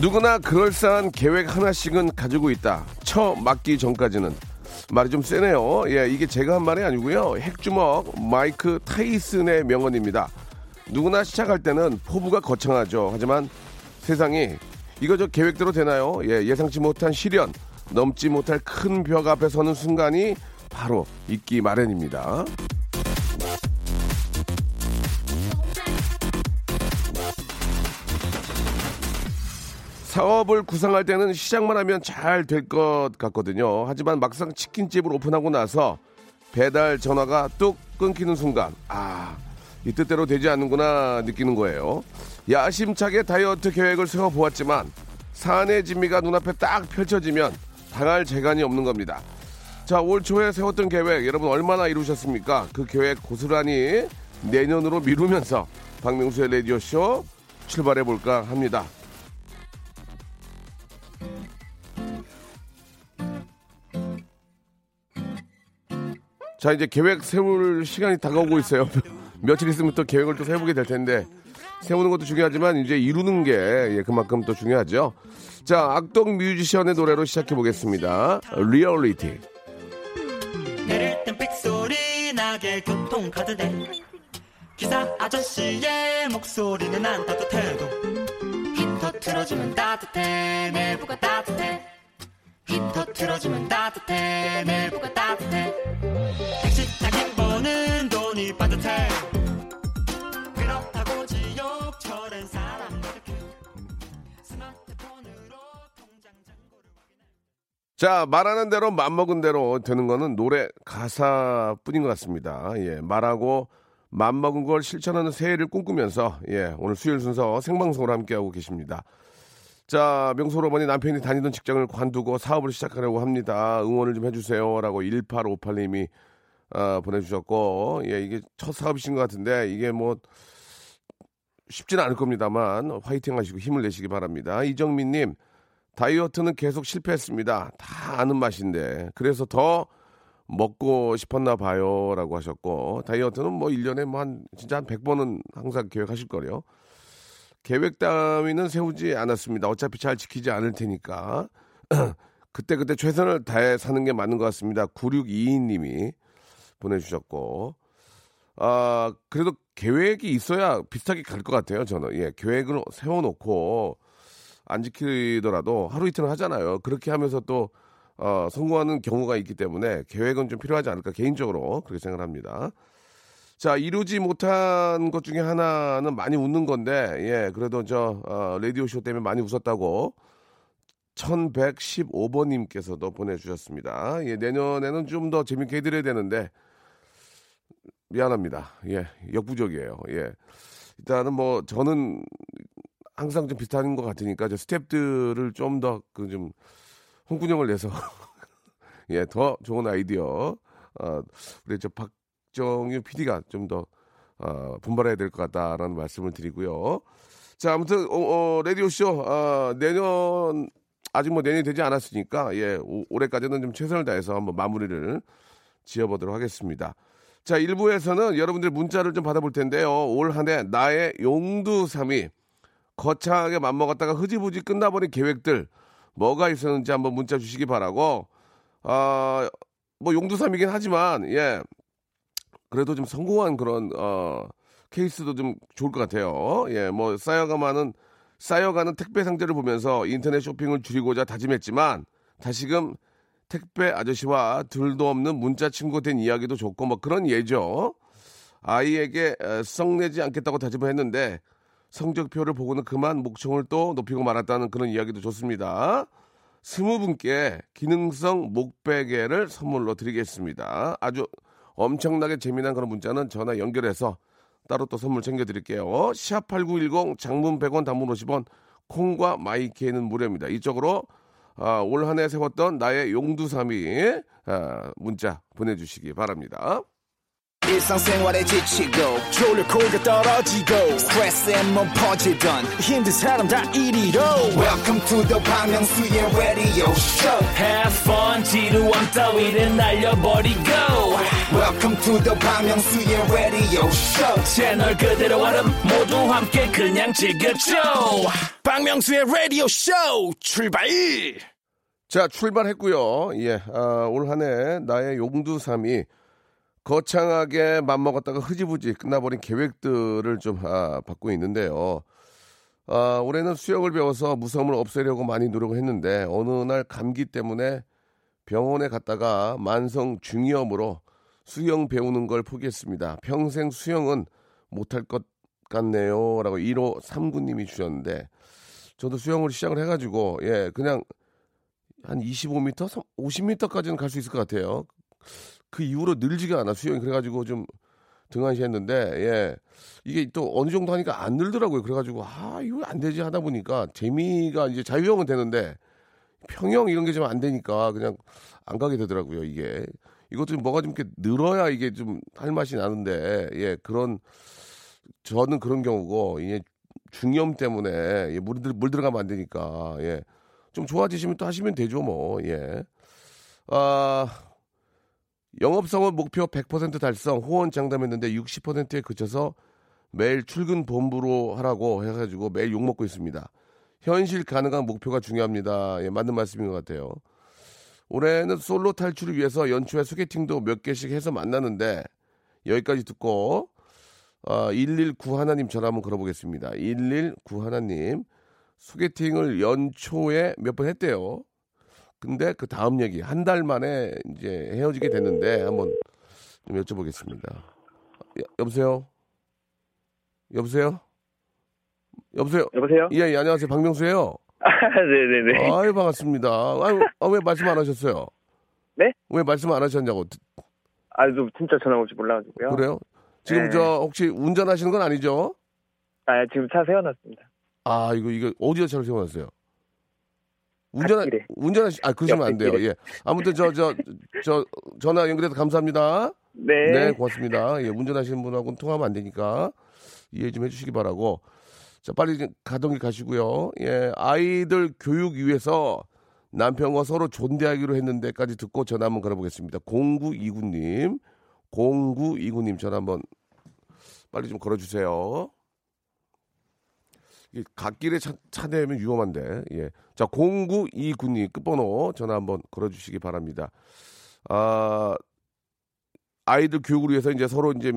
누구나 그럴싸한 계획 하나씩은 가지고 있다. 처 맞기 전까지는. 말이 좀 세네요. 예 이게 제가 한 말이 아니고요. 핵주먹 마이크 타이슨의 명언입니다. 누구나 시작할 때는 포부가 거창하죠. 하지만 세상이 이거 저 계획대로 되나요? 예, 예상치 못한 시련, 넘지 못할 큰 벽 앞에 서는 순간이 바로 있기 마련입니다. 사업을 구상할 때는 시작만 하면 잘 될 것 같거든요. 하지만 막상 치킨집을 오픈하고 나서 배달 전화가 뚝 끊기는 순간, 아, 이 뜻대로 되지 않는구나 느끼는 거예요. 야심차게 다이어트 계획을 세워보았지만 사내 진미가 눈앞에 딱 펼쳐지면 당할 재간이 없는 겁니다. 자, 올 초에 세웠던 계획 여러분 얼마나 이루셨습니까? 그 계획 고스란히 내년으로 미루면서 박명수의 라디오쇼 출발해 볼까 합니다. 자, 이제 계획 세울 시간이 다가오고 있어요. 며칠 있으면 또 계획을 또 세우게 될 텐데 세우는 것도 중요하지만 이제 이루는 게 예, 그만큼 또 중요하죠. 자, 악동 뮤지션의 노래로 시작해 보겠습니다. 리얼리티. 내릴 땐 삑소리 나게 교통 카드 대 기사 아저씨의 목소리는 안 따뜻해도 히터 틀어주면 따뜻해 내부가 따뜻해 히터 틀어주면 따뜻해 내부가 따뜻해 택시 타기 버는 돈이 빠듯해 그렇다고 지옥철엔 사람들을 켜 스마트폰으로 통장 잔고를 확인해 자, 말하는 대로 맘먹은 대로 되는 거는 노래 가사뿐인 것 같습니다. 예, 말하고 맘먹은 걸 실천하는 새해를 꿈꾸면서 예, 오늘 수요일 순서 생방송으로 함께하고 계십니다. 자, 명소로버니 남편이 다니던 직장을 관두고 사업을 시작하려고 합니다. 응원을 좀 해주세요 라고 1858님이 아, 보내주셨고, 예, 이게 첫 사업이신 것 같은데 이게 뭐 쉽지는 않을 겁니다만 화이팅 하시고 힘을 내시기 바랍니다. 이정민님, 다이어트는 계속 실패했습니다. 다 아는 맛인데. 그래서 더 먹고 싶었나 봐요. 라고 하셨고, 다이어트는 뭐 1년에 뭐 한, 진짜 한 100번은 항상 계획하실 거래요. 계획 따위는 세우지 않았습니다. 어차피 잘 지키지 않을 테니까. 그때그때 최선을 다해 사는 게 맞는 것 같습니다. 9622님이 보내주셨고. 아, 그래도 계획이 있어야 비슷하게 갈 것 같아요, 저는. 예, 계획을 세워놓고 안 지키더라도 하루 이틀은 하잖아요. 그렇게 하면서 또, 어, 성공하는 경우가 있기 때문에 계획은 좀 필요하지 않을까, 개인적으로 그렇게 생각합니다. 자, 이루지 못한 것 중에 하나는 많이 웃는 건데, 예, 그래도 저, 어, 라디오쇼 때문에 많이 웃었다고 1115번님께서도 보내주셨습니다. 예, 내년에는 좀 더 재밌게 해드려야 되는데, 미안합니다. 예, 역부족이에요. 예. 일단은 뭐, 저는 항상 좀 비슷한 것 같으니까, 저 스탭들을 좀 더, 그 좀, 홍군형을 내서, 예, 더 좋은 아이디어, 어, 우리 저 박 정유 PD가 좀 더, 어, 분발해야 될 것 같다라는 말씀을 드리고요. 자, 아무튼, 어, 어, 라디오 쇼, 어, 내년, 아직 뭐 내년이 되지 않았으니까, 예, 오- 올해까지는 좀 최선을 다해서 한번 마무리를 지어보도록 하겠습니다. 자, 1부에서는 여러분들 문자를 좀 받아볼 텐데요. 올 한 해 나의 용두삼이 거창하게 맘먹었다가 흐지부지 끝나버린 계획들 뭐가 있었는지 한번 문자 주시기 바라고 아, 뭐 용두삼이긴 하지만 예. 그래도 좀 성공한 그런 어 케이스도 좀 좋을 것 같아요. 예, 뭐 쌓여가마는 쌓여가는 택배 상자를 보면서 인터넷 쇼핑을 줄이고자 다짐했지만 다시금 택배 아저씨와 둘도 없는 문자 친구 된 이야기도 좋고 뭐 그런 예죠. 아이에게 에, 썩내지 않겠다고 다짐을 했는데 성적표를 보고는 그만 목청을 또 높이고 말았다는 그런 이야기도 좋습니다. 스무 분께 기능성 목베개를 선물로 드리겠습니다. 아주 엄청나게 재미난 그런 문자는 전화 연결해서 따로 또 선물 챙겨드릴게요. 샵8910 장문 100원 단문 50원 콩과 마이케이는 무료입니다. 이쪽으로 아, 올 한 해 세웠던 나의 용두삼이 아, 문자 보내주시기 바랍니다. 지치고, 떨어지고, 퍼지던, welcome to the Bang Myung-soo's radio show Have fun 지루함 따위를 날려버리고 welcome to the Myung-soo's radio show 채널 그대로 얼음 모두 함께 그냥 즐겨줘 박명수의 라디오 쇼 출발 자, 출발했고요. 예, 아, 올 한해 나의 용두삼이 거창하게 맘먹었다가 흐지부지 끝나버린 계획들을 좀 아, 받고 있는데요. 아, 올해는 수영을 배워서 무서움을 없애려고 많이 노력을 했는데 어느 날 감기 때문에 병원에 갔다가 만성 중이염으로 수영 배우는 걸 포기했습니다. 평생 수영은 못할 것 같네요. 라고 1호 3구님이 주셨는데 저도 수영을 시작을 해가지고 예 그냥 한 25m, 50m까지는 갈 수 있을 것 같아요. 그 이후로 늘지가 않아 수영이 그래가지고 좀 등한시 했는데 예 이게 또 어느 정도 하니까 안 늘더라고요. 그래가지고 아 이거 안 되지 하다 보니까 재미가 이제 자유형은 되는데 평형 이런 게 좀 안 되니까 그냥 안 가게 되더라고요. 이게 이것도 좀 뭐가 좀 이렇게 늘어야 이게 좀 할 맛이 나는데 예 그런 저는 그런 경우고 이게 중염 때문에 예, 물, 들- 물 들어가면 안 되니까 예. 좀 좋아지시면 또 하시면 되죠 뭐 예. 아 영업성원 목표 100% 달성 호언 장담했는데 60%에 그쳐서 매일 출근 본부로 하라고 해가지고 매일 욕 먹고 있습니다. 현실 가능한 목표가 중요합니다. 예, 맞는 말씀인 것 같아요. 올해는 솔로 탈출을 위해서 연초에 소개팅도 몇 개씩 해서 만나는데 여기까지 듣고 아, 119 하나님 전화 한번 걸어보겠습니다. 119 하나님 소개팅을 연초에 몇 번 했대요. 근데 그 다음 얘기 한 달 만에 이제 헤어지게 됐는데 한번 좀 여쭤보겠습니다. 여, 여보세요? 여보세요? 여보세요? 여보세요? 예, 예 안녕하세요. 박명수예요. 네네네. 아유 반갑습니다. 아유, 아, 왜 말씀 안 하셨어요? 네? 왜 말씀 안 하셨냐고. 아, 저 진짜 전화 올지 몰라가지고요. 그래요? 지금 네. 저 혹시 운전하시는 건 아니죠? 아, 지금 차 세워놨습니다. 아 이거 이거 어디에 차를 세워놨어요? 운전 갓길에. 운전하시 아 그러시면 안 돼요. 예. 아무튼 저 저 저 전화 연결해서 감사합니다. 네. 네, 고맙습니다. 예, 운전하시는 분하고는 통화하면 안 되니까 이해 좀 해주시기 바라고. 자, 빨리 가던 길 가시고요. 예, 아이들 교육 위해서 남편과 서로 존대하기로 했는데까지 듣고 전화 한번 걸어보겠습니다. 0929님, 0929님 전화 한번 빨리 좀 걸어주세요. 이 갓길에 차, 차대면 위험한데. 예. 자, 0929님 끝번호 전화 한번 걸어주시기 바랍니다. 아, 아이들 교육을 위해서 이제 서로 이제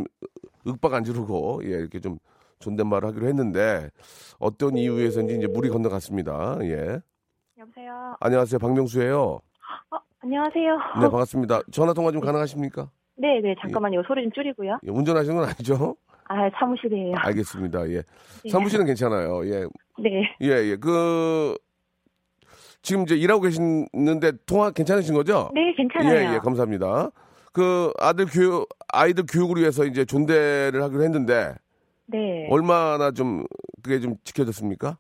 윽박 안 지르고 예, 이렇게 좀 존댓말을 하기로 했는데 어떤 이유에서인지 이제 물이 건너갔습니다. 예. 여보세요. 안녕하세요. 박명수예요. 어, 안녕하세요. 네, 반갑습니다. 전화 통화 좀 가능하십니까? 네, 네, 잠깐만요. 소리 좀 줄이고요. 예, 운전하시는 건 아니죠? 아, 사무실이에요. 알겠습니다. 예. 네. 사무실은 괜찮아요. 예. 네, 예, 예. 그 지금 이제 일하고 계시는데 통화 괜찮으신 거죠? 네, 괜찮아요. 예, 예, 감사합니다. 그 아들 교육 아이들 교육을 위해서 이제 존대를 하기로 했는데 네, 얼마나 좀 그게 좀 지켜졌습니까?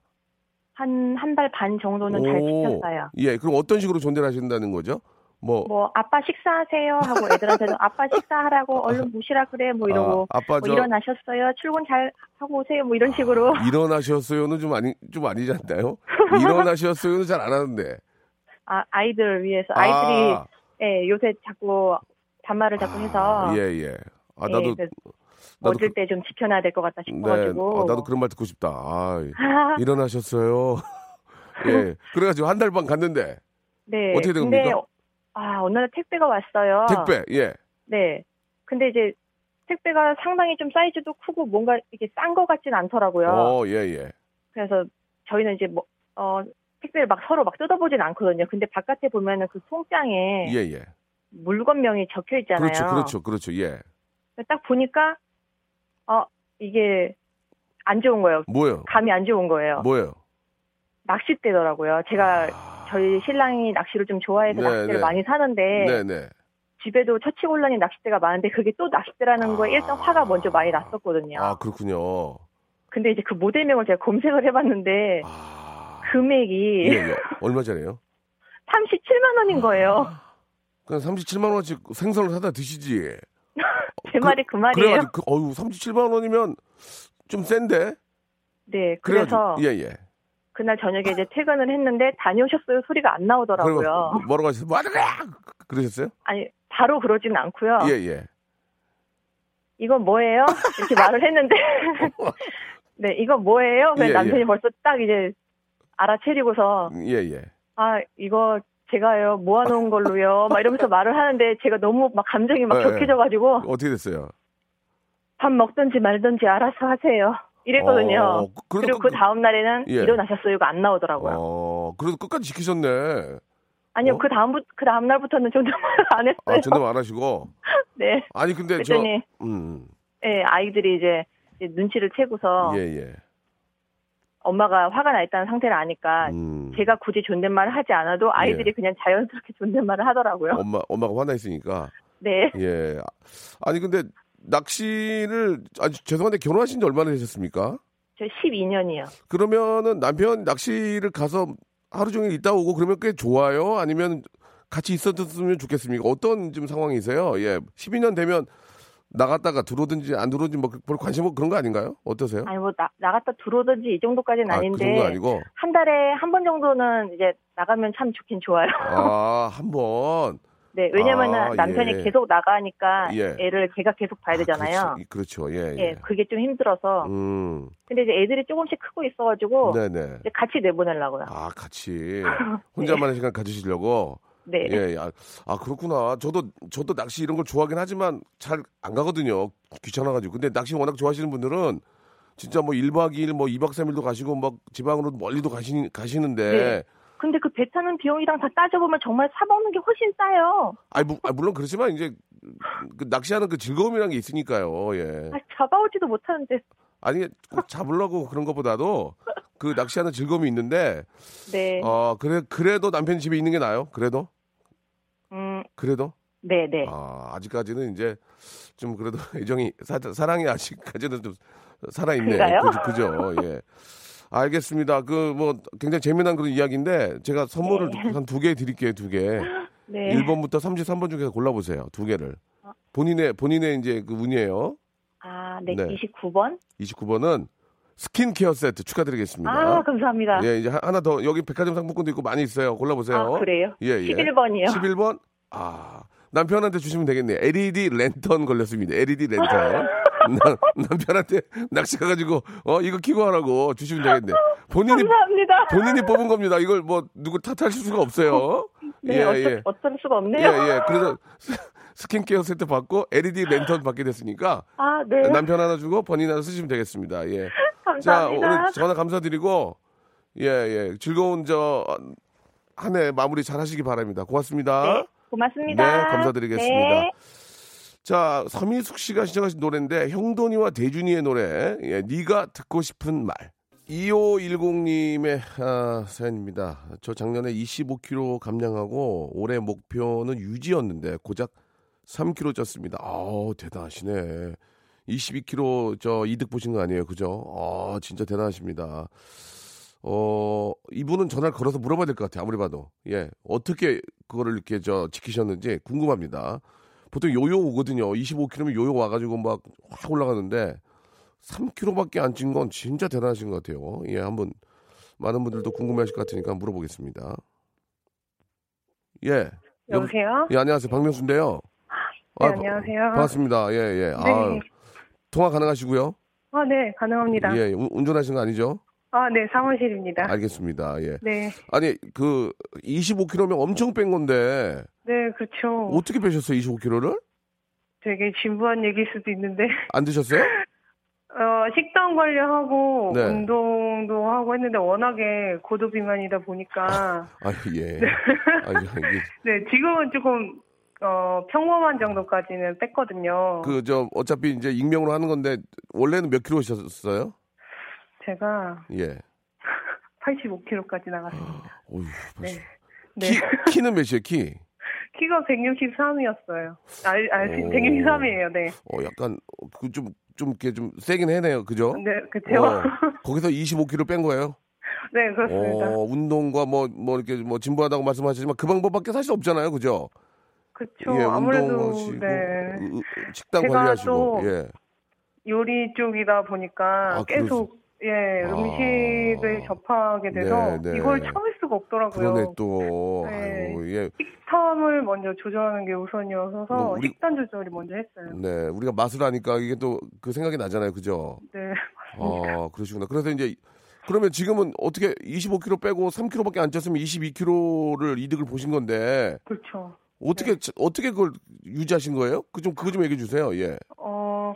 한 한 달 반 정도는 잘 오, 지켰어요. 예, 그럼 어떤 식으로 존대를 하신다는 거죠? 뭐, 뭐 아빠 식사하세요 하고 애들한테도 아빠 식사하라고 얼른 모시라 그래 뭐 이러고 아, 아빠 뭐 저 일어나셨어요 출근 잘 하고 오세요 뭐 이런 식으로 일어나셨어요는 좀 아니 좀 아니지 않나요? 일어나셨어요는 잘 안 하는데. 아 아이들을 위해서 아이들이 아, 예, 요새 자꾸 반말을 자꾸 해서 예, 예. 아, 예, 나도 그 나도 얻을 때좀 지켜놔야 될 것 같다 네, 싶어가지고 아, 나도 그런 말 듣고 싶다. 아, 아, 일어나셨어요. 예. 그래가지고 한 달 반 갔는데 네. 어떻게 된 근데 겁니까? 아 어느 날 택배가 왔어요. 택배, 예. 네. 근데 이제 택배가 상당히 좀 사이즈도 크고 뭔가 이게 싼 것 같진 않더라고요. 어, 예, 예. 그래서 저희는 이제 뭐, 어, 택배를 막 서로 막 뜯어보진 않거든요. 근데 바깥에 보면은 그 송장에 예, 예. 물건명이 적혀 있잖아요. 그렇죠, 그렇죠, 그렇죠. 예. 딱 보니까 어 이게 안 좋은 거예요. 뭐예요? 감이 안 좋은 거예요. 뭐예요? 낚싯대더라고요. 제가 저희 신랑이 낚시를 좀 좋아해서 네, 낚싯대를 네. 많이 사는데 네, 네. 집에도 처치곤란인 낚싯대가 많은데 그게 또 낚싯대라는 거에 일단 화가 먼저 많이 났었거든요. 아, 그렇군요. 근데 이제 그 모델명을 제가 검색을 해봤는데 아, 금액이 예, 예. 얼마짜리예요? 37만 원인 거예요. 그냥 37만 원어치 생선을 사다 드시지. 제 말이 그 말이에요. 그래가지고 그, 어유 37만 원이면 좀 센데. 네, 그래서 예 예. 그날 저녁에 이제 퇴근을 했는데 다녀오셨어요 소리가 안 나오더라고요. 뭐라고 하셨어요? 뭐하는 거야? 그러셨어요? 아니 바로 그러지는 않고요. 예 예. 이건 뭐예요? 이렇게 말을 했는데 네 이건 뭐예요? 그래서 예, 남편이 예. 벌써 딱 이제 알아채리고서 예 예. 아 이거 제가요 모아놓은 걸로요 막 이러면서 말을 하는데 제가 너무 막 감정이 막 예, 격해져가지고 어떻게 됐어요? 밥 먹든지 말든지 알아서 하세요 이랬거든요. 어, 그- 그래도 그리고 그 끝- 다음 날에는 예. 일어나셨어요 이거 안 나오더라고요. 어, 그래도 끝까지 지키셨네. 아니요 어? 그 다음 그 다음 날부터는 존댓말을 안 했어요. 아, 존댓말 안 하시고. 네. 아니, 근데 그랬더니 저, 음, 예, 아이들이 이제 이제 눈치를 채고서 예, 예. 엄마가 화가 나 있다는 상태를 아니까 음, 제가 굳이 존댓말을 하지 않아도 아이들이 예. 그냥 자연스럽게 존댓말을 하더라고요. 엄마, 엄마가 화나 있으니까. 네. 예. 아니, 근데 낚시를, 아주 죄송한데 결혼하신 지 얼마나 되셨습니까? 저 12년이요. 그러면은 남편 낚시를 가서 하루 종일 있다 오고 그러면 꽤 좋아요? 아니면 같이 있었으면 좋겠습니까? 어떤 좀 상황이세요? 예. 12년 되면 나갔다가 들어오든지 안 들어오든지 뭐 별 관심 없고 그런 거 아닌가요? 어떠세요? 아니 뭐 나, 나갔다 들어오든지 이 정도까지는 아, 아닌데 그 아니고. 한 달에 한 번 정도는 이제 나가면 참 좋긴 좋아요. 아, 한 번. 네, 왜냐면은 아, 남편이 예. 계속 나가니까 예. 애를 걔가 계속 봐야 되잖아요. 아, 그렇죠. 그렇죠. 예, 예, 예. 그게 좀 힘들어서. 음. 근데 이제 애들이 조금씩 크고 있어가지고 네네. 같이 내보내려고요. 아, 같이. 혼자만의 시간 가지시려고? 네. 예, 예. 아, 아, 그렇구나. 저도, 저도 낚시 이런 걸 좋아하긴 하지만 잘 안 가거든요. 귀찮아가지고. 근데 낚시 워낙 좋아하시는 분들은 진짜 뭐 1박 2일, 뭐 2박 3일도 가시고 막 지방으로 멀리도 가시, 가시는데. 네. 근데 그 배 타는 비용이랑 다 따져보면 정말 사먹는 게 훨씬 싸요. 아니, 무- 아, 물론 그렇지만 이제 그 낚시하는 그 즐거움이라는 게 있으니까요. 예. 아, 잡아오지도 못하는데. 아니, 꼭 잡으려고 그런 것보다도 그 낚시하는 즐거움이 있는데, 네. 어, 그래, 그래도 남편 집에 있는 게 나아요? 그래도? 음, 그래도? 네, 네. 아, 아직까지는 이제 좀 그래도 애정이 사, 사랑이 아직까지는 좀 살아 있네. 그런가요? 그죠. 예. 알겠습니다. 그 뭐 굉장히 재미난 그런 이야기인데 제가 선물을 네. 한두 개 드릴게요. 두 개. 네. 1번부터 33번 중에서 골라 보세요. 두 개를. 본인의 본인의 이제 그 운이에요. 아, 네. 네. 29번? 29번은 스킨케어 세트 축하드리겠습니다. 아, 감사합니다. 예, 이제 하- 하나 더 여기 백화점 상품권도 있고 많이 있어요. 골라보세요. 아, 그래요? 예, 예. 11번이요. 11번? 아, 남편한테 주시면 되겠네. LED 랜턴 걸렸습니다. LED 랜턴. 나- 남편한테 낚시 가가지고, 어, 이거 키고 하라고 주시면 되겠네. 본인이, 감사합니다. 본인이 뽑은 겁니다. 이걸 뭐, 누구 탓할 수가 없어요. 네, 예, 어쩔, 예. 어쩔 수가 예, 없네요. 예. 그래서 스- 스킨케어 세트 받고 LED 랜턴 받게 됐으니까 아, 네. 남편 하나 주고 본인 하나 쓰시면 되겠습니다. 예. 자, 감사합니다. 오늘 전화 감사드리고, 예, 예. 즐거운 저, 한 해 마무리 잘 하시기 바랍니다. 고맙습니다. 네, 고맙습니다. 네, 감사드리겠습니다. 네. 자, 서민숙 씨가 신청하신 노래인데 형돈이와 대준이의 노래 예, 네가 듣고 싶은 말. 2510님의 아, 사연입니다. 저 작년에 25kg 감량하고 올해 목표는 유지였는데 고작 3kg 쪘습니다. 아우 대단하시네. 22kg 저 이득 보신 거 아니에요, 그죠? 아 진짜 대단하십니다. 어 이분은 전화를 걸어서 물어봐야 될 것 같아요. 아무리 봐도 예 어떻게 그거를 이렇게 저 지키셨는지 궁금합니다. 보통 요요 오거든요. 25kg면 요요 와가지고 막 확 올라가는데 3kg밖에 안 찐 건 진짜 대단하신 것 같아요. 예, 한번 많은 분들도 궁금해하실 것 같으니까 물어보겠습니다. 예. 여보- 여보세요? 예, 안녕하세요. 박명수인데요. 네, 아, 안녕하세요. 반갑습니다. 예, 예. 네. 아, 통화 가능하시고요? 아, 네, 가능합니다. 예, 운- 운전하신 거 아니죠? 아, 네, 사무실입니다. 알겠습니다. 예. 네, 아니, 그 25kg면 엄청 뺀 건데 네, 그렇죠. 어떻게 빼셨어요? 25kg를? 되게 진부한 얘기일 수도 있는데, 안 드셨어요? 어, 식단 관리하고 네. 운동도 하고 했는데 워낙에 고도 비만이다 보니까, 아, 예. 아, 이게 네, 지금은 조금 어, 평범한 정도까지는 뺐거든요. 그 저 어차피 이제 익명으로 하는 건데 원래는 몇 킬로셨어요? 제가 예. 85kg까지 나갔습니다. 어휴, 네. 네. 키 키는 몇이에요? 키? 키가 163이었어요. 아, 아, 오. 163이에요, 네. 어 약간 그 좀 좀 이렇게 좀 세긴 해네요. 그죠? 네, 그쵸. 어, 거기서 25kg 뺀 거예요? 네, 그렇습니다. 어, 운동과 뭐, 뭐 이렇게 뭐 진부하다고 말씀하시지만 그 방법밖에 사실 없잖아요. 그죠? 그렇죠. 예, 아무래도 운동하시고, 네. 으, 으, 식단 제가 관리하시고, 또 예. 요리 쪽이다 보니까 아, 계속 예, 아. 음식을 접하게 돼서 네, 네. 이걸 참을 수가 없더라고요. 그러네 또. 네. 아이고, 예. 식탐을 먼저 조절하는 게 우선이어서 뭐 우리- 식단 조절이 먼저 했어요. 네, 우리가 맛을 아니까 이게 또 그 생각이 나잖아요. 그죠? 네. 아, 그러시구나. 그래서 이제 그러면 지금은 어떻게 25kg 빼고 3kg밖에 안 쪘으면 22kg를 이득을 보신 건데 그렇죠. 어떻게 어떻게 그걸 유지하신 거예요? 그 좀 그거 좀 얘기해 주세요. 예. 어,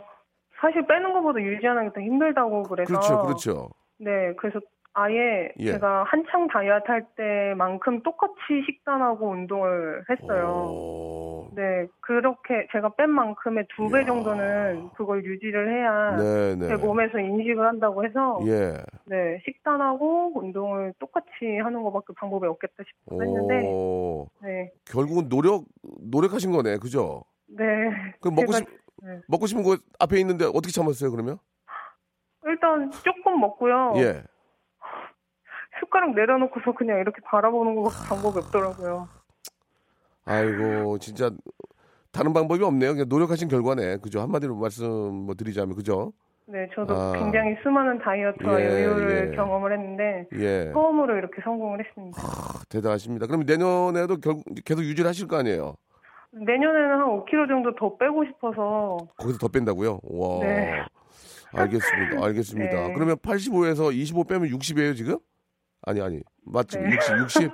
사실 빼는 것보다 유지하는 게 더 힘들다고 그래서. 그렇죠. 그렇죠. 네, 그래서 아예 예. 제가 한창 다이어트 할 때만큼 똑같이 식단하고 운동을 했어요. 오. 네, 그렇게 제가 뺀 만큼의 두 배. 정도는 그걸 유지를 해야 네, 네. 제 몸에서 인식을 한다고 해서 예. 네, 식단하고 운동을 똑같이 하는 것밖에 방법이 없겠다 싶어 했는데 오. 네, 결국은 노력 노력하신 거네. 그죠? 네. 그럼 먹고 싶 네. 먹고 싶은 거 앞에 있는데 어떻게 참았어요, 그러면? 일단 조금 먹고요. 예. 숟가락 내려놓고서 그냥 이렇게 바라보는 것밖에 방법이 없더라고요. 아이고, 진짜 다른 방법이 없네요. 그냥 노력하신 결과네. 그죠? 한마디로 말씀 뭐 드리자면 그죠? 네, 저도 아. 굉장히 수많은 다이어트와 예, 여유를 예. 경험을 했는데 예. 처음으로 이렇게 성공을 했습니다. 아, 대단하십니다. 그럼 내년에도 결국 계속 유지를 하실 거 아니에요? 내년에는 한 5kg 정도 더 빼고 싶어서 거기서 더 뺀다고요? 와. 네. 알겠습니다. 알겠습니다. 네. 그러면 85에서 25 빼면 60이에요, 지금? 아니, 아니. 맞지? 네. 60, 60?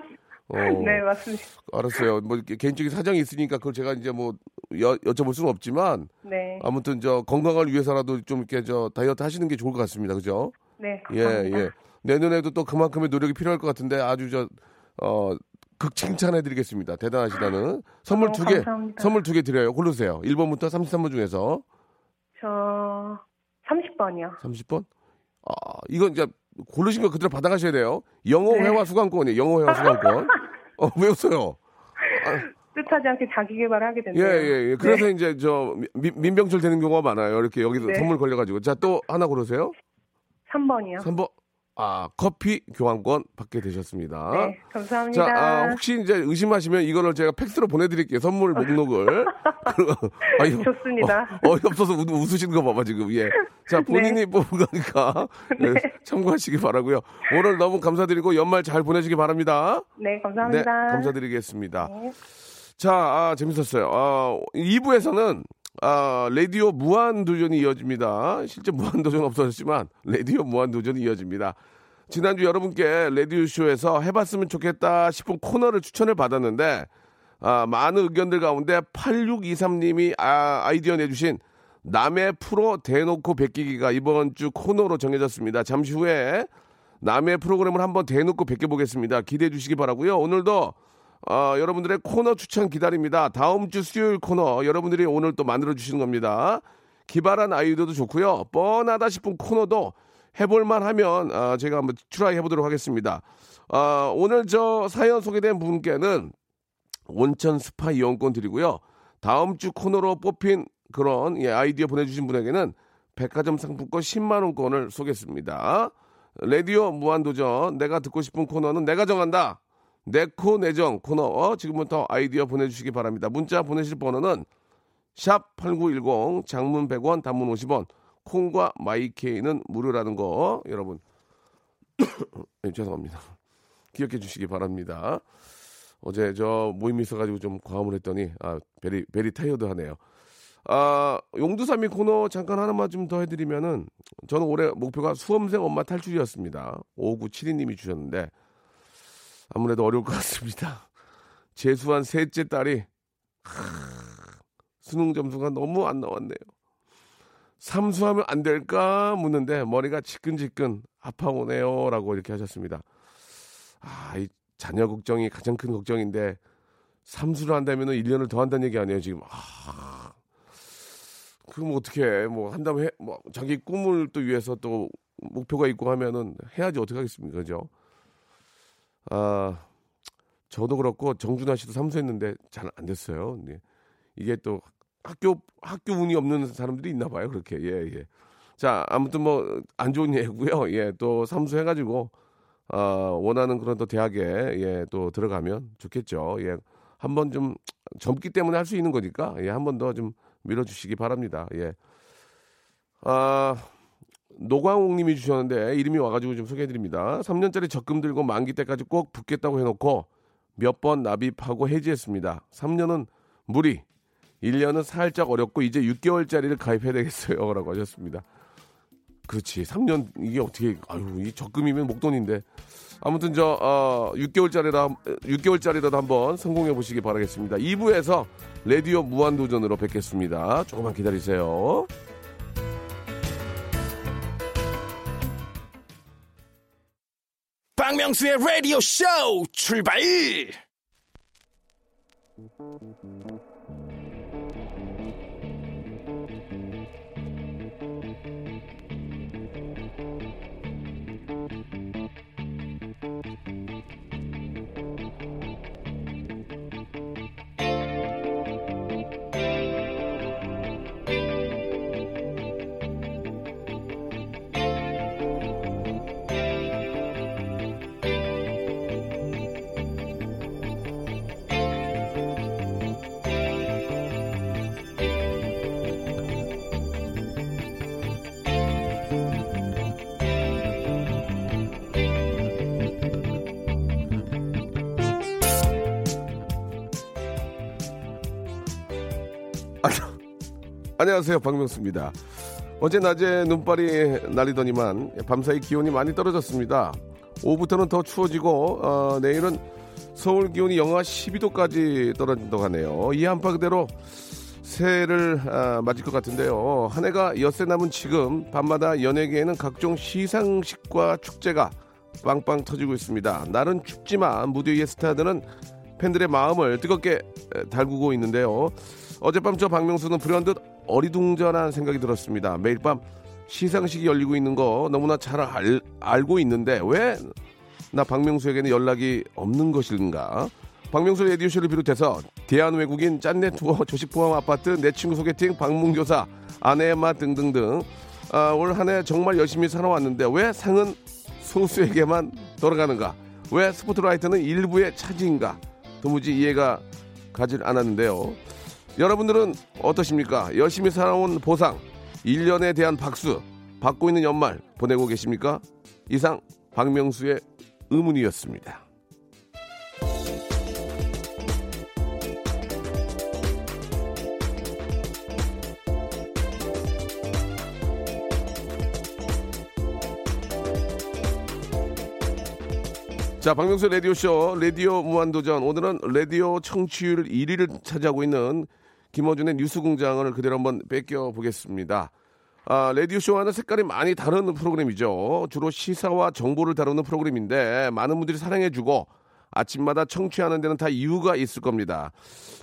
어, 네 맞습니다. 알았어요. 뭐 개인적인 사정이 있으니까 그걸 제가 이제 뭐 여, 여쭤볼 수는 없지만 네, 아무튼 저 건강을 위해서라도 좀 이렇게 저 다이어트 하시는 게 좋을 것 같습니다. 그죠? 네, 예, 감사합니다. 예. 내년에도 또 그만큼의 노력이 필요할 것 같은데 아주 저, 어, 극 칭찬해 드리겠습니다. 대단하시다는. 선물 어, 두 개. 선물 두 개 드려요. 고르세요. 1번부터 33번 중에서. 저 30번이요. 30번? 아, 이건 이제 고르신 거 그대로 받아가셔야 돼요. 영어 네. 회화 수강권이에요. 영어 회화 수강권. 어, 왜 웃어요? 뜻하지 않게 자기 개발을 하게 예, 됐네요. 예, 예. 그래서 이제 저 미- 민병철 되는 경우가 많아요. 이렇게 여기서 네. 선물 걸려가지고. 자, 또 하나 고르세요. 3번이요. 3번. 아, 커피 교환권 받게 되셨습니다. 네, 감사합니다. 자, 아, 혹시 이제 의심하시면 이거를 제가 팩스로 보내드릴게요. 선물 목록을. 그리고- 아유, 좋습니다. 어, 어이없어서 웃, 웃으시는 거 봐봐, 지금. 예. 자, 본인이 뽑은 거니까 예, 참고하시기 바라고요 오늘 너무 감사드리고 연말 잘 보내시기 바랍니다. 네, 네, 감사합니다. 감사드리겠습니다. 네. 자, 아, 재밌었어요. 아, 2부에서는 아, 라디오 무한도전이 이어집니다. 실제 무한도전 없어졌지만 라디오 무한도전이 이어집니다. 지난주 여러분께 라디오쇼에서 해봤으면 좋겠다 싶은 코너를 추천을 받았는데 아, 많은 의견들 가운데 8623님이 아, 아이디어 내주신 남의 프로 대놓고 베끼기가 이번 주 코너로 정해졌습니다. 잠시 후에 남의 프로그램을 한번 대놓고 베껴보겠습니다. 기대해 주시기 바라고요. 오늘도 어, 여러분들의 코너 추천 기다립니다. 다음 주 수요일 코너 여러분들이 오늘 또 만들어 주시는 겁니다. 기발한 아이디어도 좋고요. 뻔하다 싶은 코너도 해볼만 하면 아, 제가 한번 try 해보도록 하겠습니다. 아, 오늘 저 사연 소개된 분께는 온천 스파 이용권 드리고요. 다음 주 코너로 뽑힌 그런 예, 아이디어 보내주신 분에게는 백화점 상품권 10만 원권을 쏘겠습니다. 라디오 무한도전 내가 듣고 싶은 코너는 내가 정한다. 내코 내정 코너 지금부터 아이디어 보내주시기 바랍니다. 문자 보내실 번호는 샵 8910 장문 100원 단문 50원 콩과 마이케이는 무료라는 거 여러분 네, 죄송합니다. 기억해 주시기 바랍니다. 어제 저 모임이 있어가지고 좀 과음을 했더니 아 very very tired 하네요. 아 용두삼이 코너 잠깐 하나만 좀 더 해드리면은 저는 올해 목표가 수험생 엄마 탈출이었습니다. 5972님이 주셨는데 아무래도 어려울 것 같습니다. 재수한 셋째 딸이 하, 수능 점수가 너무 안 나왔네요. 삼수하면 안 될까 묻는데 머리가 지끈지끈 아파오네요라고 이렇게 하셨습니다. 아, 이 자녀 걱정이 가장 큰 걱정인데 삼수를 한다면 은 1년을 더 한다는 얘기 아니에요, 지금. 아. 그럼 어떻게 해? 뭐 한다면 해, 뭐 자기 꿈을 또 위해서 또 목표가 있고 하면은 해야지 어떻게 하겠습니까? 그죠? 아, 저도 그렇고 정준하 씨도 삼수했는데 잘 안 됐어요. 네. 이게 또 학교 학교 운이 없는 사람들이 있나 봐요. 그렇게 예 예. 자 아무튼 뭐 안 좋은 예고요. 예또 삼수해가지고 아, 원하는 그런 또 대학에 예, 또 들어가면 좋겠죠. 예. 한 번 좀 젊기 때문에 할 수 있는 거니까 예, 한 번 더 좀 밀어주시기 바랍니다. 예. 아, 노광욱 님이 주셨는데 이름이 와가지고 좀 소개해드립니다. 3년짜리 적금 들고 만기 때까지 꼭 붙겠다고 해놓고 몇 번 납입하고 해지했습니다. 3년은 무리, 1년은 살짝 어렵고 이제 6개월짜리를 가입해야 되겠어요. 라고 하셨습니다. 그렇지. 3년 이게 어떻게 아유 이 적금이면 목돈인데 아무튼 저 어, 6개월짜리라 6개월짜리라도 한번 성공해 보시기 바라겠습니다. 2부에서 레디오 무한 도전으로 뵙겠습니다. 조금만 기다리세요. 박명수의 라디오 쇼 출발! 안녕하세요. 박명수입니다. 어제 낮에 눈발이 날리더니만 밤사이 기온이 많이 떨어졌습니다. 오후부터는 더 추워지고 어, 내일은 서울 기온이 영하 12도까지 떨어진다고 하네요. 이 한파 그대로 새해를 아, 맞을 것 같은데요. 한 해가 엿새 남은 지금 밤마다 연예계에는 각종 시상식과 축제가 빵빵 터지고 있습니다. 날은 춥지만 무대 위의 스타들은 팬들의 마음을 뜨겁게 에, 달구고 있는데요. 어젯밤 저 박명수는 불현듯 어리둥절한 생각이 들었습니다. 매일 밤 시상식이 열리고 있는 거 너무나 잘 알, 알고 있는데 왜 나 박명수에게는 연락이 없는 것인가? 박명수 라디오쇼를 비롯해서 대한외국인 짠내 투어 조식 포함 아파트 내 친구 소개팅 방문교사 아내의 맛 등등등 아, 올 한 해 정말 열심히 살아왔는데 왜 상은 소수에게만 돌아가는가? 왜 스포트라이트는 일부의 차지인가? 도무지 이해가 가질 않았는데요. 여러분들은 어떠십니까? 열심히 살아온 보상, 1년에 대한 박수, 받고 있는 연말 보내고 계십니까? 이상 박명수의 의문이었습니다. 자, 박명수 라디오쇼, 라디오 무한도전. 오늘은 라디오 청취율 1위를 차지하고 있는 김어준의 뉴스 공장을 그대로 한번 뺏겨 보겠습니다. 아, 라디오쇼와는 색깔이 많이 다른 프로그램이죠. 주로 시사와 정보를 다루는 프로그램인데, 많은 분들이 사랑해주고, 아침마다 청취하는 데는 다 이유가 있을 겁니다.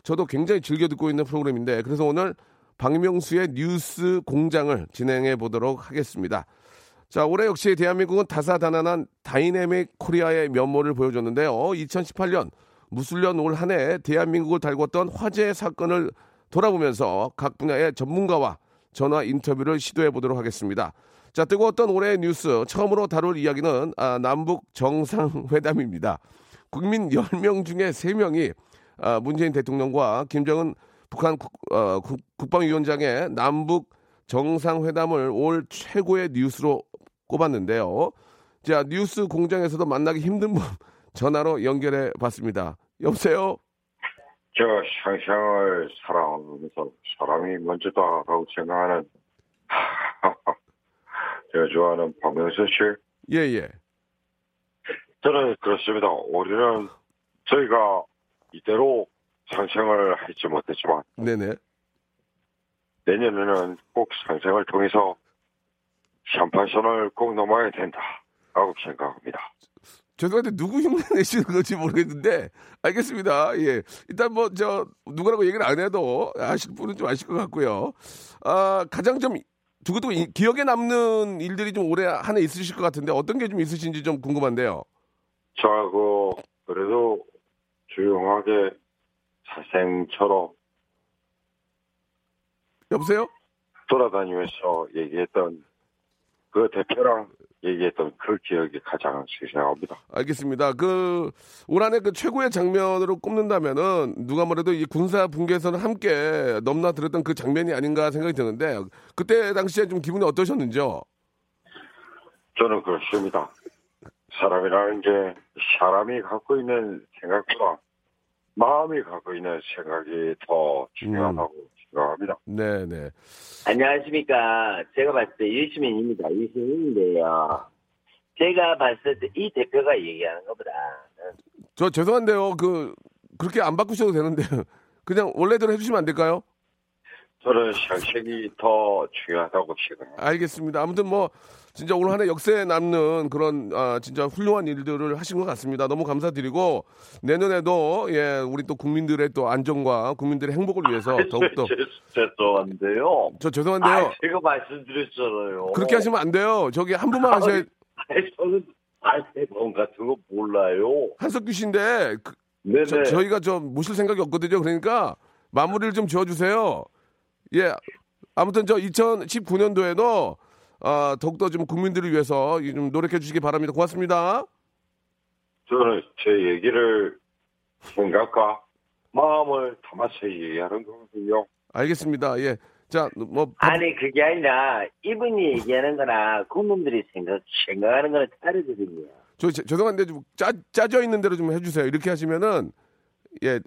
저도 굉장히 즐겨 듣고 있는 프로그램인데, 그래서 오늘 박명수의 뉴스 공장을 진행해 보도록 하겠습니다. 자, 올해 역시 대한민국은 다사다난한 dynamic Korea의 면모를 보여줬는데요. 2018년 무술년 올 한 해 대한민국을 달궜던 화제 사건을 돌아보면서 각 분야의 전문가와 전화 인터뷰를 시도해 보도록 하겠습니다. 자, 뜨거웠던 올해의 뉴스 처음으로 다룰 이야기는 아, 남북 정상회담입니다. 국민 10명 중에 3명이 아, 문재인 대통령과 김정은 북한 국, 어, 국, 국방위원장의 남북 정상회담을 올 최고의 뉴스로 꼽았는데요. 자, 뉴스 공장에서도 만나기 힘든 분 전화로 연결해 봤습니다. 여보세요? 저 상상을 사랑하면서 사람이 먼저다 라고 생각하는 제가 좋아하는 박명수 씨. 예, 예. 저는 그렇습니다. 올해는 저희가 이대로 상생을 하지 못했지만 네네. 내년에는 꼭 상생을 통해서 샴판선을 꼭 넘어야 된다라고 생각합니다. 죄송한데 누구 흉내 내시는 건지 모르겠는데 알겠습니다. 예. 일단 뭐 저 누구라고 얘기를 안 해도 아실 분은 좀 아실 것 같고요. 아 가장 좀 두고두고 이- 기억에 남는 일들이 좀 올해 한 해 있으실 것 같은데 어떤 게 좀 있으신지 좀 궁금한데요. 저하고 그래도 조용하게 사생처럼 여보세요? 돌아다니면서 얘기했던 그 대표랑 얘기했던 그 기억이 가장 생생합니다. 알겠습니다. 그, 올 한해 그 최고의 장면으로 꼽는다면은, 누가 뭐래도 이 군사 분계선을 함께 넘나들었던 그 장면이 아닌가 생각이 드는데, 그때 당시에 좀 기분이 어떠셨는지요? 저는 그렇습니다. 사람이라는 게 사람이 갖고 있는 생각보다 마음이 갖고 있는 생각이 더 중요하다고 생각합니다. 네네. 안녕하십니까. 제가 봤을 때 유시민입니다. 유시민인데요. 제가 봤을 때 이 대표가 얘기하는 것보다 저 죄송한데요. 그, 그렇게 안 바꾸셔도 되는데, 그냥 원래대로 해주시면 안 될까요? 저는 상식이 더 중요하다고 생각합니다. 알겠습니다. 아무튼 뭐 진짜 올 한해 역사에 남는 그런 아, 진짜 훌륭한 일들을 하신 것 같습니다. 너무 감사드리고 내년에도 예 우리 또 국민들의 또 안전과 국민들의 행복을 위해서 더욱더 죄송한데요. 저 죄송한데요. 아, 제가 말씀드렸잖아요. 그렇게 하시면 안 돼요. 저기 한 분만 하셔야 아니, 저는 알테본 같은 거 몰라요. 한석규 씨인데 그, 네네. 저, 저희가 저 모실 생각이 없거든요. 그러니까 마무리를 좀 지어주세요. 예. 아무튼 저 2019년도에도 아, 더욱더 좀 국민들을 위해서 이좀 노력해 주시기 바랍니다. 고맙습니다. 저는 제 얘기를 생각과 마음을 담아서 얘기하는 거거든요. 알겠습니다. 예. 자, 뭐 아니 그게 아니라 이분이 얘기하는 거나 국민들이 생각 생각하는 거는 다르거든요. 저 제- 죄송한데 좀 짜, 짜져 있는 대로 좀 해주세요. 이렇게 하시면은 예,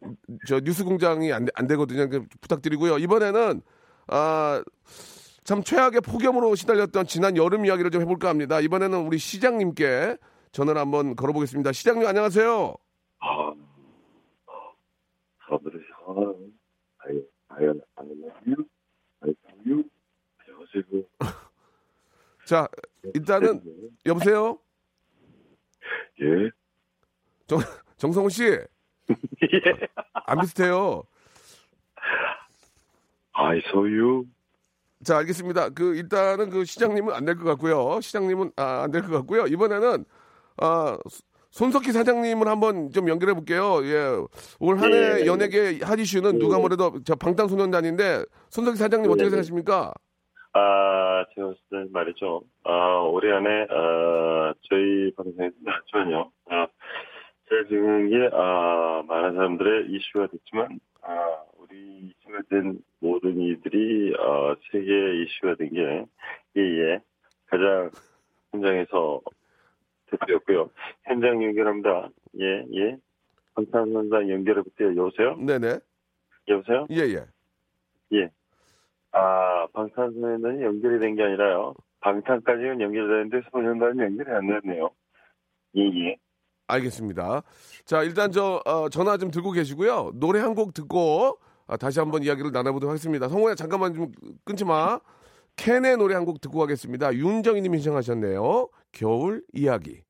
저 뉴스 공장이 안, 돼- 안 되거든요. 그 부탁드리고요. 이번에는 아, 참 최악의 폭염으로 시달렸던 지난 여름 이야기를 좀 해볼까 합니다. 이번에는 우리 시장님께 전화를 한번 걸어보겠습니다. 시장님 안녕하세요. 아, 사람들이 생각하는 아예 아예 안녕하세요. 안녕하세요. 안녕하세요. 자, 일단은 여보세요. 예. 정, 정성훈 씨. 안 비슷해요. I saw you. 자, 알겠습니다. 그 일단은 그 시장님은 안 될 것 같고요. 시장님은 아, 안 될 것 같고요. 이번에는 아 손석희 사장님을 한번 좀 연결해 볼게요. 예. 올 한해 네. 연예계 핫 이슈는 누가 뭐래도 저 방탄소년단인데 손석희 사장님 어떻게 네. 생각하십니까? 아, 제가 때 말이죠. 아, 올해 안에, 아, 저희 방송에서 잠시만요. 아, 제가 지금 이게, 아, 많은 사람들의 이슈가 됐지만, 아, 우리 이슈가 된 이들이, 아, 세계 이슈가 된 게, 예, 예. 가장 현장에서 대표였고요. 현장 연결합니다. 예, 예. 방탄소년단 연결해 볼게요. 여보세요? 네네. 여보세요? 예, 예. 예. 아, 방탄소년단이 연결이 된 게 아니라요. 방탄까지는 연결되는데 소년단은 연결이 안 됐네요. 예, 예. 알겠습니다. 자, 일단 저 어, 전화 좀 들고 계시고요. 노래 한 곡 듣고 아, 다시 한번 이야기를 나눠보도록 하겠습니다. 성호야 잠깐만 좀 끊지 마. 캔의 노래 한 곡 듣고 가겠습니다. 윤정희님이 신청하셨네요. 겨울 이야기.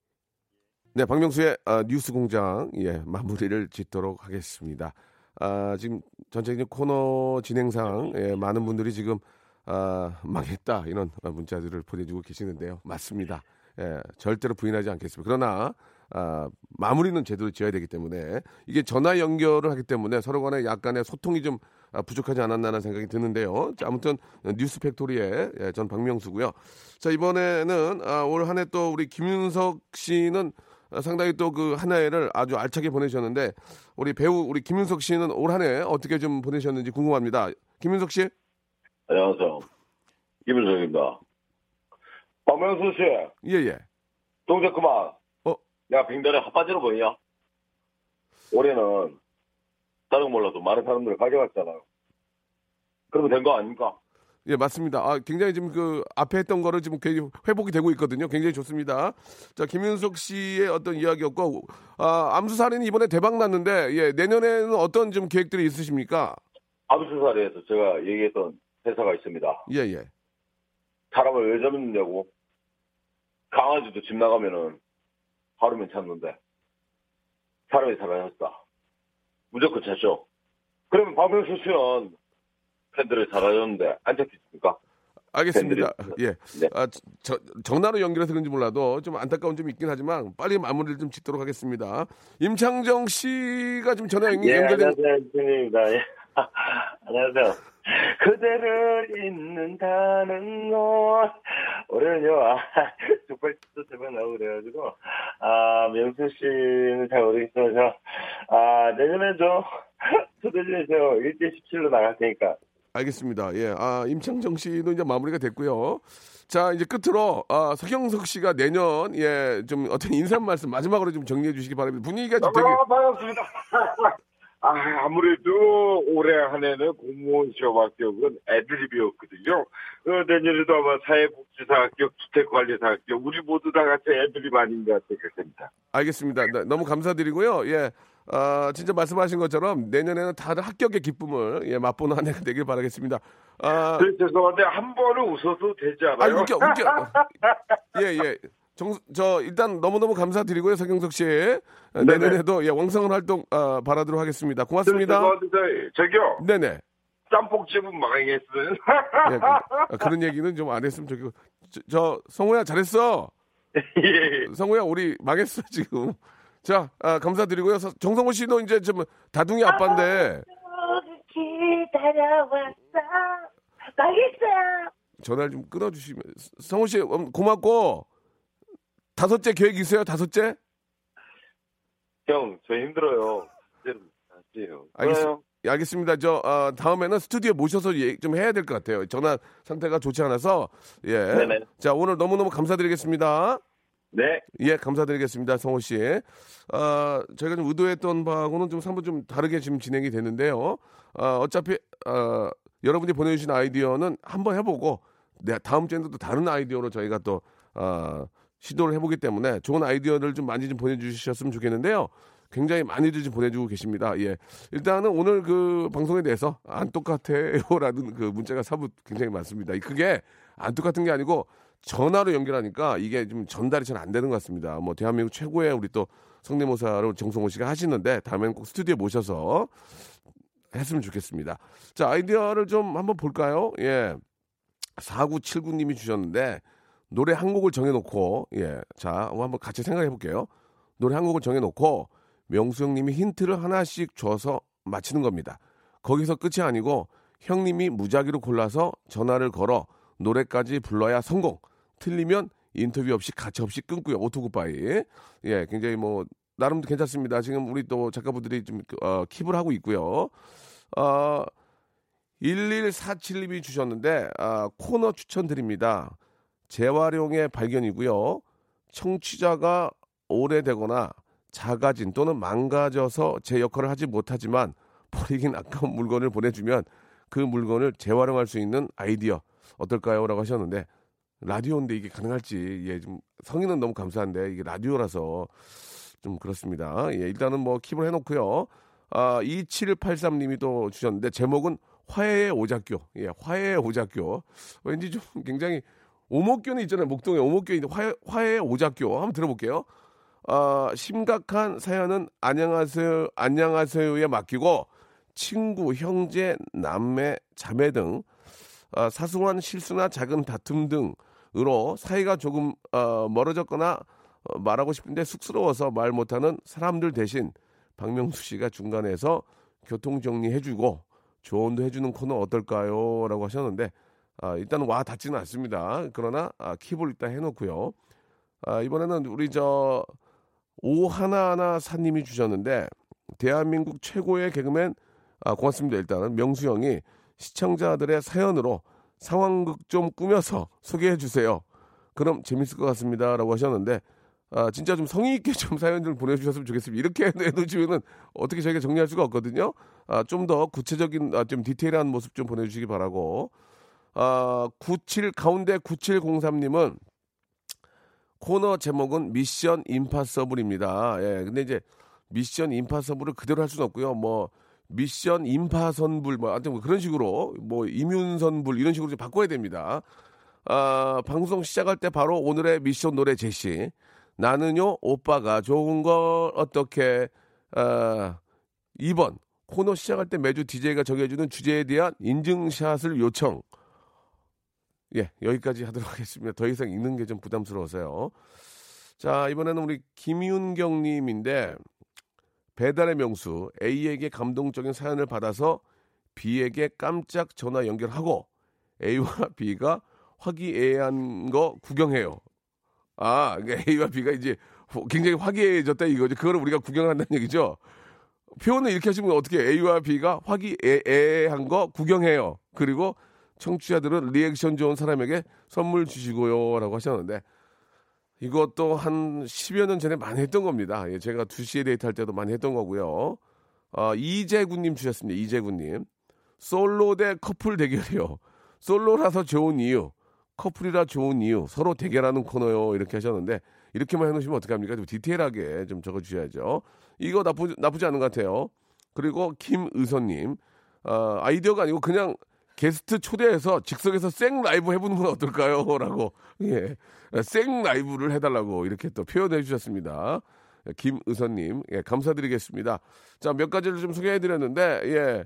네, 박명수의 아, 뉴스 공장 예 마무리를 짓도록 하겠습니다. 아, 지금 전체적인 코너 진행상 예, 많은 분들이 지금 아, 망했다 이런 문자들을 보내주고 계시는데요. 맞습니다. 예, 절대로 부인하지 않겠습니다. 그러나 아, 마무리는 제대로 지어야 되기 때문에 이게 전화 연결을 하기 때문에 서로 간에 약간의 소통이 좀 아, 부족하지 않았나라는 생각이 드는데요. 자, 아무튼 뉴스 팩토리의 예, 전 박명수고요. 자 이번에는 아, 올 한 해 또 우리 김윤석 씨는 아, 상당히 또 그 한 해를 아주 알차게 보내셨는데 우리 배우 우리 김윤석 씨는 올 한 해 어떻게 좀 보내셨는지 궁금합니다. 김윤석 씨? 안녕하세요. 김은정입니다. 박명수 씨, 예예. 동작 그만. 어? 내가 빙단에 핫바지로 보이냐? 올해는 다른 거 몰라도 많은 사람들 가져갔잖아요. 그러면 된 거 아닙니까? 예, 맞습니다. 아, 굉장히 지금 그 앞에 했던 거를 지금 굉장히 회복이 되고 있거든요. 굉장히 좋습니다. 자, 김윤석 씨의 어떤 이야기였고, 아, 암수살인이 이번에 대박 났는데, 예, 내년에는 어떤 좀 계획들이 있으십니까? 암수사리에서 제가 얘기했던 회사가 있습니다. 예, 예. 사람을 왜 잡느냐고. 강아지도 집 나가면은 하루면 찾는데 사람이 사라졌다. 무조건 찾죠. 그러면 박명수 씨는 팬들을 사라졌는데 안 잡히십니까? 알겠습니다. 예. 네. 아, 저, 전화로 연결해서 그런지 몰라도 좀 안타까운 점이 있긴 하지만 빨리 마무리를 좀 짓도록 하겠습니다. 임창정 씨가 지금 전화 연- 예, 연결된 안녕하세요. 임창정입니다. 예. 안녕하세요. 그대를 잊는다는 건 올해는요 아, 족발집도 제발 나오고 그래가지고 아 명수 씨는 잘 모르겠지만 저아 내년에 저 초대전에 저 1대 17로 나갈 테니까 알겠습니다. 예. 아, 임창정 씨도 이제 마무리가 됐고요. 자, 이제 끝으로 아, 서경석 씨가 내년 예, 좀 어떤 인사 말씀 마지막으로 좀 정리해 주시기 바랍니다. 분위기가 좀 되게 아, 반갑습니다. 아, 아무래도 올해 한 해는 공무원 시험 합격은 애드립이었거든요. 어, 내년에도 아마 사회복지사 합격, 주택관리사 합격, 우리 모두 다 같이 애드립 아닌가 생각됩니다. 알겠습니다. 네, 너무 감사드리고요. 예. 아, 진짜 말씀하신 것처럼 내년에는 다들 합격의 기쁨을 예, 맛보는 한 해가 되길 바라겠습니다. 아, 네, 죄송한데 한 번은 웃어도 되지 아, 않아요? 웃겨, 웃겨. 예, 예. 정, 저, 일단 너무너무 감사드리고요, 서경석 씨. 아, 내년에도 예, 왕성한 활동 아, 바라도록 하겠습니다. 고맙습니다. 저, 저기요. 네네. 짬뽕집은 망했어요. 예, 그, 아, 그런 얘기는 좀 안 했으면 좋겠고. 저, 저 성호야, 잘했어. 예. 성호야, 우리 망했어, 지금. 자, 아, 감사드리고요. 서- 정성호 씨도 이제 좀 다둥이 아빠인데 기다려왔어. 가겠어. 전화를 좀 끊어주시면. 성호 씨, 음, 고맙고. 다섯째 계획 있어요? 다섯째? 형 저 힘들어요. 알겠습니다. 예, 알겠습니다. 저 아, 다음에는 스튜디오에 모셔서 예, 좀 해야 될 것 같아요. 전화 상태가 좋지 않아서 예. 네네. 자 오늘 너무 너무 감사드리겠습니다. 네. 예, 감사드리겠습니다, 성호 씨. 아, 저희가 좀 의도했던 바하고는 좀 한번 좀 다르게 지금 진행이 됐는데요. 아, 어차피 아, 여러분이 보내주신 아이디어는 한번 해보고 네, 다음 주에는 또 다른 아이디어로 저희가 또 아, 시도를 해보기 때문에 좋은 아이디어를 좀 많이 좀 보내주셨으면 좋겠는데요. 굉장히 많이들 좀 보내주고 계십니다. 예. 일단은 오늘 그 방송에 대해서 안 똑같아요라는 그 문자가 사부 굉장히 많습니다. 그게 안 똑같은 게 아니고 전화로 연결하니까 이게 좀 전달이 잘 안 되는 것 같습니다. 뭐 대한민국 최고의 우리 또 성대모사로 정성호 씨가 하시는데 다음엔 꼭 스튜디오에 모셔서 했으면 좋겠습니다. 자, 아이디어를 좀 한번 볼까요? 예. 4979님이 주셨는데 노래 한 곡을 정해놓고 예. 자, 한번 같이 생각해 볼게요. 노래 한 곡을 정해놓고 명수 형님이 힌트를 하나씩 줘서 맞히는 겁니다. 거기서 끝이 아니고 형님이 무작위로 골라서 전화를 걸어 노래까지 불러야 성공. 틀리면 인터뷰 없이 가치 없이 끊고요. 오토굿바이. 예, 굉장히 뭐 나름 괜찮습니다. 지금 우리 또 작가분들이 좀 어, 킵을 하고 있고요. 어, 1147님이 주셨는데 아, 코너 추천드립니다. 재활용의 발견이고요. 청취자가 오래되거나 작아진 또는 망가져서 제 역할을 하지 못하지만 버리긴 아까운 물건을 보내주면 그 물건을 재활용할 수 있는 아이디어 어떨까요? 라고 하셨는데 라디오인데 이게 가능할지 예, 좀 성의는 너무 감사한데 이게 라디오라서 좀 그렇습니다. 예, 일단은 뭐 킵을 해놓고요. 아, 2783님이 또 주셨는데 제목은 화해의 오작교. 예, 화해의 오작교. 왠지 좀 굉장히 오목교는 있잖아요. 목동에 오목교 있는데 화해, 화해의 오작교. 한번 들어볼게요. 아, 심각한 사연은 안녕하세요, 안녕하세요에 맡기고 친구, 형제, 남매, 자매 등 아, 사소한 실수나 작은 다툼 등으로 사이가 조금 어, 멀어졌거나 어, 말하고 싶은데 쑥스러워서 말 못하는 사람들 대신 박명수 씨가 중간에서 교통 정리해주고 조언도 해주는 코너 어떨까요? 라고 하셨는데 아, 일단 와 닿지는 않습니다. 그러나 아, 킵을 일단 해놓고요. 아, 이번에는 우리 저 오하나하나 사님이 주셨는데 대한민국 최고의 개그맨 아, 고맙습니다. 일단은 명수 형이 시청자들의 사연으로 상황극 좀 꾸며서 소개해 주세요. 그럼 재밌을 것 같습니다라고 하셨는데 아, 진짜 좀 성의 있게 좀 사연들 보내주셨으면 좋겠습니다. 이렇게 해놓으시면은 어떻게 저희가 정리할 수가 없거든요. 아, 좀 더 구체적인 아, 좀 디테일한 모습 좀 보내주시기 바라고. 아, 97 가운데 9703님은 코너 제목은 미션 임파서블입니다. 예, 근데 이제 미션 임파서블을 그대로 할 수는 없고요. 뭐 미션 임파선불 뭐 하여튼 뭐 그런 식으로 뭐 이윤선불 이런 식으로 좀 바꿔야 됩니다. 아, 방송 시작할 때 바로 오늘의 미션 노래 제시. 나는요 오빠가 좋은 걸 어떻게 아, 2번 코너 시작할 때 매주 DJ가 정해주는 주제에 대한 인증샷을 요청. 예, 여기까지 하도록 하겠습니다. 더 이상 읽는 게 좀 부담스러워서요. 자, 이번에는 우리 김윤경 님인데 배달의 명수 A에게 감동적인 사연을 받아서 B에게 깜짝 전화 연결하고 A와 B가 화기애애한 거 구경해요. 아, 그러니까 A와 B가 이제 굉장히 화기애애해졌다 이거죠. 그거를 우리가 구경한다는 얘기죠. 표현을 이렇게 하시면 어떻게 A와 B가 화기애애한 거 구경해요. 그리고 청취자들은 리액션 좋은 사람에게 선물 주시고요 라고 하셨는데 이것도 한 10여 년 전에 많이 했던 겁니다. 예, 제가 2시에 데이트 할 때도 많이 했던 거고요. 어, 이재구님 주셨습니다. 이재구님. 솔로 대 커플 대결이요. 솔로라서 좋은 이유, 커플이라 좋은 이유, 서로 대결하는 코너요. 이렇게 하셨는데 이렇게만 해놓으시면 어떡합니까? 좀 디테일하게 좀 적어주셔야죠. 이거 나쁘, 나쁘지 않은 것 같아요. 그리고 김의선님. 어, 아이디어가 아니고 그냥 게스트 초대해서 즉석에서 생 라이브 해보는 건 어떨까요? 라고, 예. 생 라이브를 해달라고 이렇게 또 표현해 주셨습니다. 김의선님, 예, 감사드리겠습니다. 자, 몇 가지를 좀 소개해 드렸는데, 예.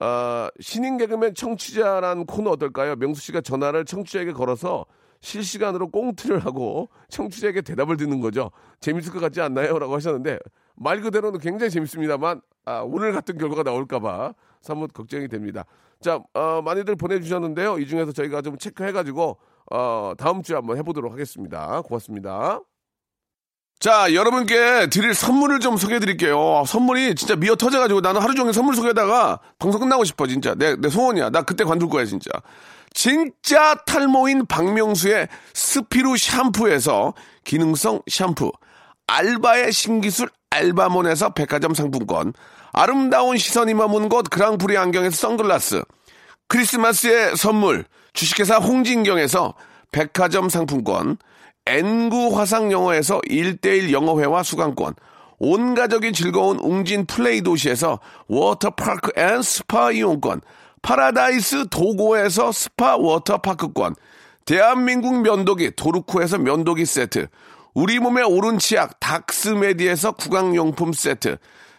아, 신인 개그맨 청취자란 코너 어떨까요? 명수 씨가 전화를 청취자에게 걸어서 실시간으로 꽁트를 하고 청취자에게 대답을 듣는 거죠. 재밌을 것 같지 않나요? 라고 하셨는데, 말 그대로는 굉장히 재밌습니다만, 아, 오늘 같은 결과가 나올까봐 사뭇 걱정이 됩니다. 자, 어, 많이들 보내주셨는데요. 이 중에서 저희가 좀 체크해가지고, 어, 다음 주에 한번 해보도록 하겠습니다. 고맙습니다. 자, 여러분께 드릴 선물을 좀 소개해 드릴게요. 선물이 진짜 미어 터져가지고 나는 하루 종일 선물 소개하다가 방송 끝나고 싶어, 진짜. 내, 내 소원이야. 나 그때 관둘 거야, 진짜. 진짜 탈모인 박명수의 스피루 샴푸에서 기능성 샴푸. 알바의 신기술 알바몬에서 백화점 상품권. 아름다운 시선이 머문 곳 그랑프리 안경에서 선글라스. 크리스마스의 선물. 주식회사 홍진경에서 백화점 상품권. N구 화상영어에서 1대1 영어회화 수강권. 온 가족이 즐거운 웅진 플레이 도시에서 워터파크 and 스파 이용권. 파라다이스 도고에서 스파 워터파크권. 대한민국 면도기 도루코에서 면도기 세트. 우리 몸의 오른 치약 닥스메디에서 구강용품 세트.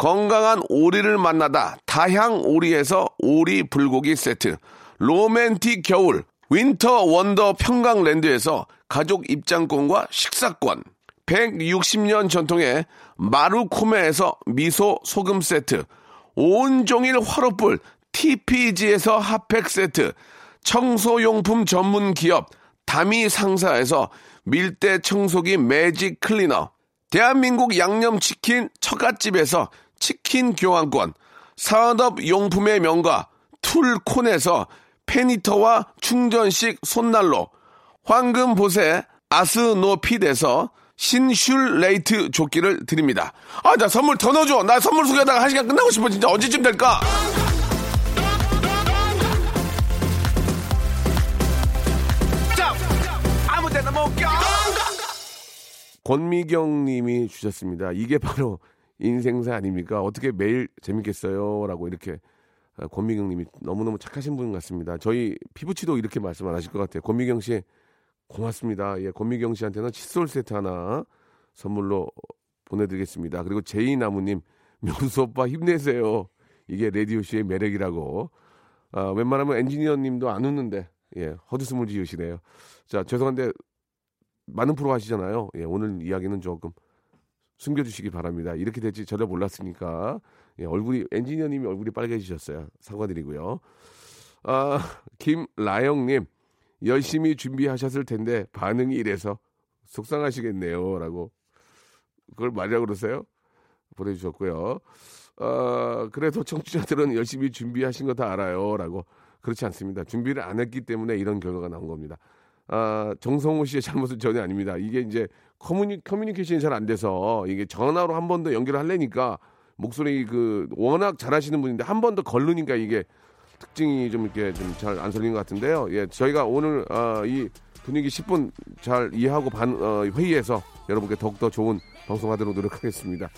건강한 오리를 만나다 다향 오리에서 오리 불고기 세트. 로맨틱 겨울 윈터 원더 평강랜드에서 가족 입장권과 식사권. 160년 전통의 마루코메에서 미소 소금 세트. 온종일 화로불 TPG에서 핫팩 세트. 청소용품 전문 기업 다미 상사에서 밀대 청소기 매직 클리너. 대한민국 양념치킨 처갓집에서 치킨 교환권. 산업용품의 명가 툴콘에서 페니터와 충전식 손난로. 황금보세 아스노핏에서 신슐레이트 조끼를 드립니다. 아, 나 선물 더 넣어줘. 나 선물 소개하다가 한 시간 끝나고 싶어. 진짜 언제쯤 될까? 권미경 님이 주셨습니다. 이게 바로 인생사 아닙니까? 어떻게 매일 재밌겠어요? 라고 이렇게 아, 권미경 님이 너무너무 착하신 분 같습니다. 저희 피부치도 이렇게 말씀 안 하실 것 같아요. 권미경 씨 고맙습니다. 예, 권미경 씨한테는 칫솔 세트 하나 선물로 보내드리겠습니다. 그리고 제이나무님, 명수 오빠 힘내세요. 이게 라디오쇼의 매력이라고. 아, 웬만하면 엔지니어님도 안 웃는데, 예, 헛웃음을 지으시네요. 자, 죄송한데, 많은 프로 하시잖아요. 예, 오늘 이야기는 조금 숨겨주시기 바랍니다. 이렇게 될지 전혀 몰랐으니까. 예, 얼굴이, 엔지니어님이 얼굴이 빨개지셨어요. 사과드리고요. 아, 김라영님, 열심히 준비하셨을 텐데 반응이 이래서 속상하시겠네요. 라고. 그걸 말이라고 그러세요? 보내주셨고요. 어, 그래도 청취자들은 열심히 준비하신 거 다 알아요. 라고. 그렇지 않습니다. 준비를 안 했기 때문에 이런 결과가 나온 겁니다. 아, 정성호 씨의 잘못은 전혀 아닙니다. 이게 이제 커뮤니, 커뮤니케이션이 잘 안 돼서 이게 전화로 한 번 더 연결을 하려니까 목소리 그 워낙 잘하시는 분인데 한 번 더 걸르니까 이게 특징이 좀 이렇게 좀 잘 안 설린 것 같은데요. 예, 저희가 오늘 어, 이 분위기 10분 잘 이해하고 반 어, 회의해서 여러분께 더욱더 좋은 방송하도록 노력하겠습니다.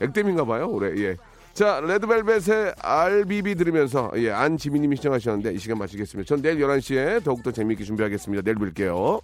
액땜인가 봐요, 올해. 예. 자, 레드벨벳의 RBB 들으면서, 예, 안지민님이 시청하셨는데, 이 시간 마치겠습니다. 전 내일 11시에 더욱더 재미있게 준비하겠습니다. 내일 뵐게요.